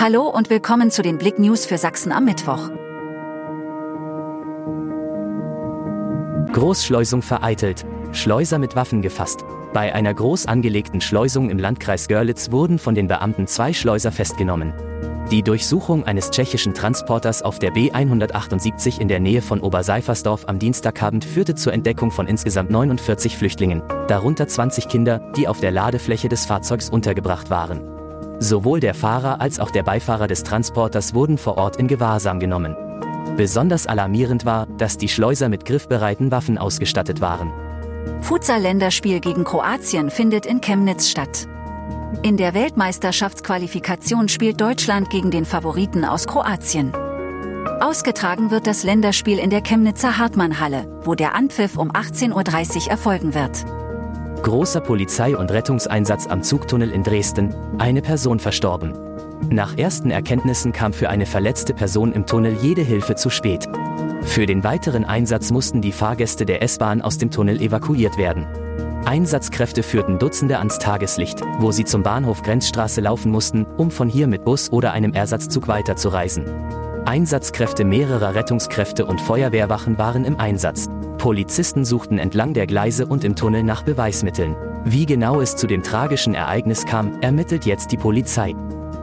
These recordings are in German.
Hallo und willkommen zu den Blick News für Sachsen am Mittwoch. Großschleusung vereitelt, Schleuser mit Waffen gefasst. Bei einer groß angelegten Schleusung im Landkreis Görlitz wurden von den Beamten zwei Schleuser festgenommen. Die Durchsuchung eines tschechischen Transporters auf der B178 in der Nähe von Oberseifersdorf am Dienstagabend führte zur Entdeckung von insgesamt 49 Flüchtlingen, darunter 20 Kinder, die auf der Ladefläche des Fahrzeugs untergebracht waren. Sowohl der Fahrer als auch der Beifahrer des Transporters wurden vor Ort in Gewahrsam genommen. Besonders alarmierend war, dass die Schleuser mit griffbereiten Waffen ausgestattet waren. Futsal-Länderspiel gegen Kroatien findet in Chemnitz statt. In der Weltmeisterschaftsqualifikation spielt Deutschland gegen den Favoriten aus Kroatien. Ausgetragen wird das Länderspiel in der Chemnitzer Hartmannhalle, wo der Anpfiff um 18.30 Uhr erfolgen wird. Großer Polizei- und Rettungseinsatz am Zugtunnel in Dresden, eine Person verstorben. Nach ersten Erkenntnissen kam für eine verletzte Person im Tunnel jede Hilfe zu spät. Für den weiteren Einsatz mussten die Fahrgäste der S-Bahn aus dem Tunnel evakuiert werden. Einsatzkräfte führten Dutzende ans Tageslicht, wo sie zum Bahnhof Grenzstraße laufen mussten, um von hier mit Bus oder einem Ersatzzug weiterzureisen. Einsatzkräfte mehrerer Rettungskräfte und Feuerwehrwachen waren im Einsatz. Polizisten suchten entlang der Gleise und im Tunnel nach Beweismitteln. Wie genau es zu dem tragischen Ereignis kam, ermittelt jetzt die Polizei.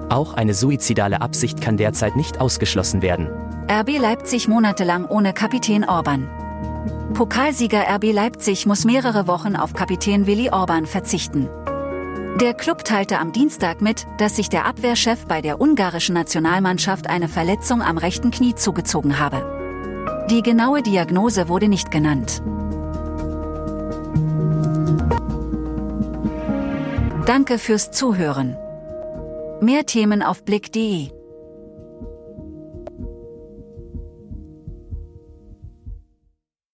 Auch eine suizidale Absicht kann derzeit nicht ausgeschlossen werden. RB Leipzig monatelang ohne Kapitän Orban. Pokalsieger RB Leipzig muss mehrere Wochen auf Kapitän Willi Orban verzichten. Der Club teilte am Dienstag mit, dass sich der Abwehrchef bei der ungarischen Nationalmannschaft eine Verletzung am rechten Knie zugezogen habe. Die genaue Diagnose wurde nicht genannt. Danke fürs Zuhören. Mehr Themen auf blick.de